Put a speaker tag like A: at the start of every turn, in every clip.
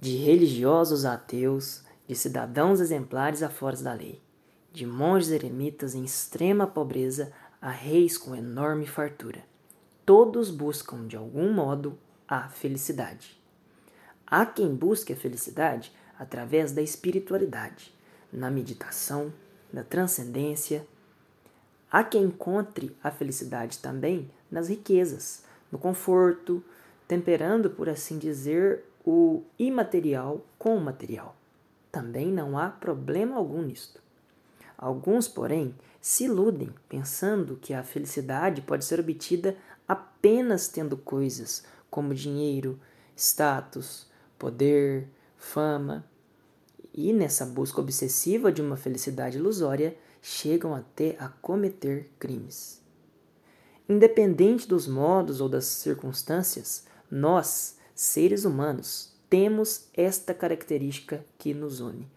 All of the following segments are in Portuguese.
A: de religiosos ateus, de cidadãos exemplares a fora da lei, de monges eremitas em extrema pobreza a reis com enorme fartura. Todos buscam, de algum modo, a felicidade. Há quem busque a felicidade através da espiritualidade, na meditação, na transcendência. Há quem encontre a felicidade também nas riquezas, no conforto, temperando, por assim dizer, o imaterial com o material. Também não há problema algum nisto. Alguns, porém, se iludem pensando que a felicidade pode ser obtida apenas tendo coisas como dinheiro, status, poder, fama. E nessa busca obsessiva de uma felicidade ilusória, chegam até a cometer crimes. Independente dos modos ou das circunstâncias, nós, seres humanos, temos esta característica que nos une: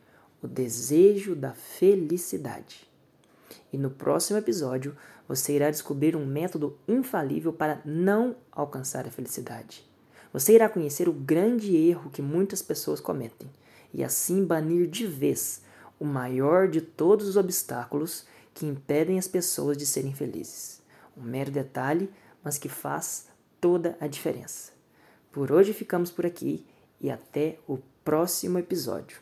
A: o desejo da felicidade. E no próximo episódio você irá descobrir um método infalível para não alcançar a felicidade. Você irá conhecer o grande erro que muitas pessoas cometem e assim banir de vez o maior de todos os obstáculos que impedem as pessoas de serem felizes. Um mero detalhe, mas que faz toda a diferença. Por hoje ficamos por aqui e até o próximo episódio.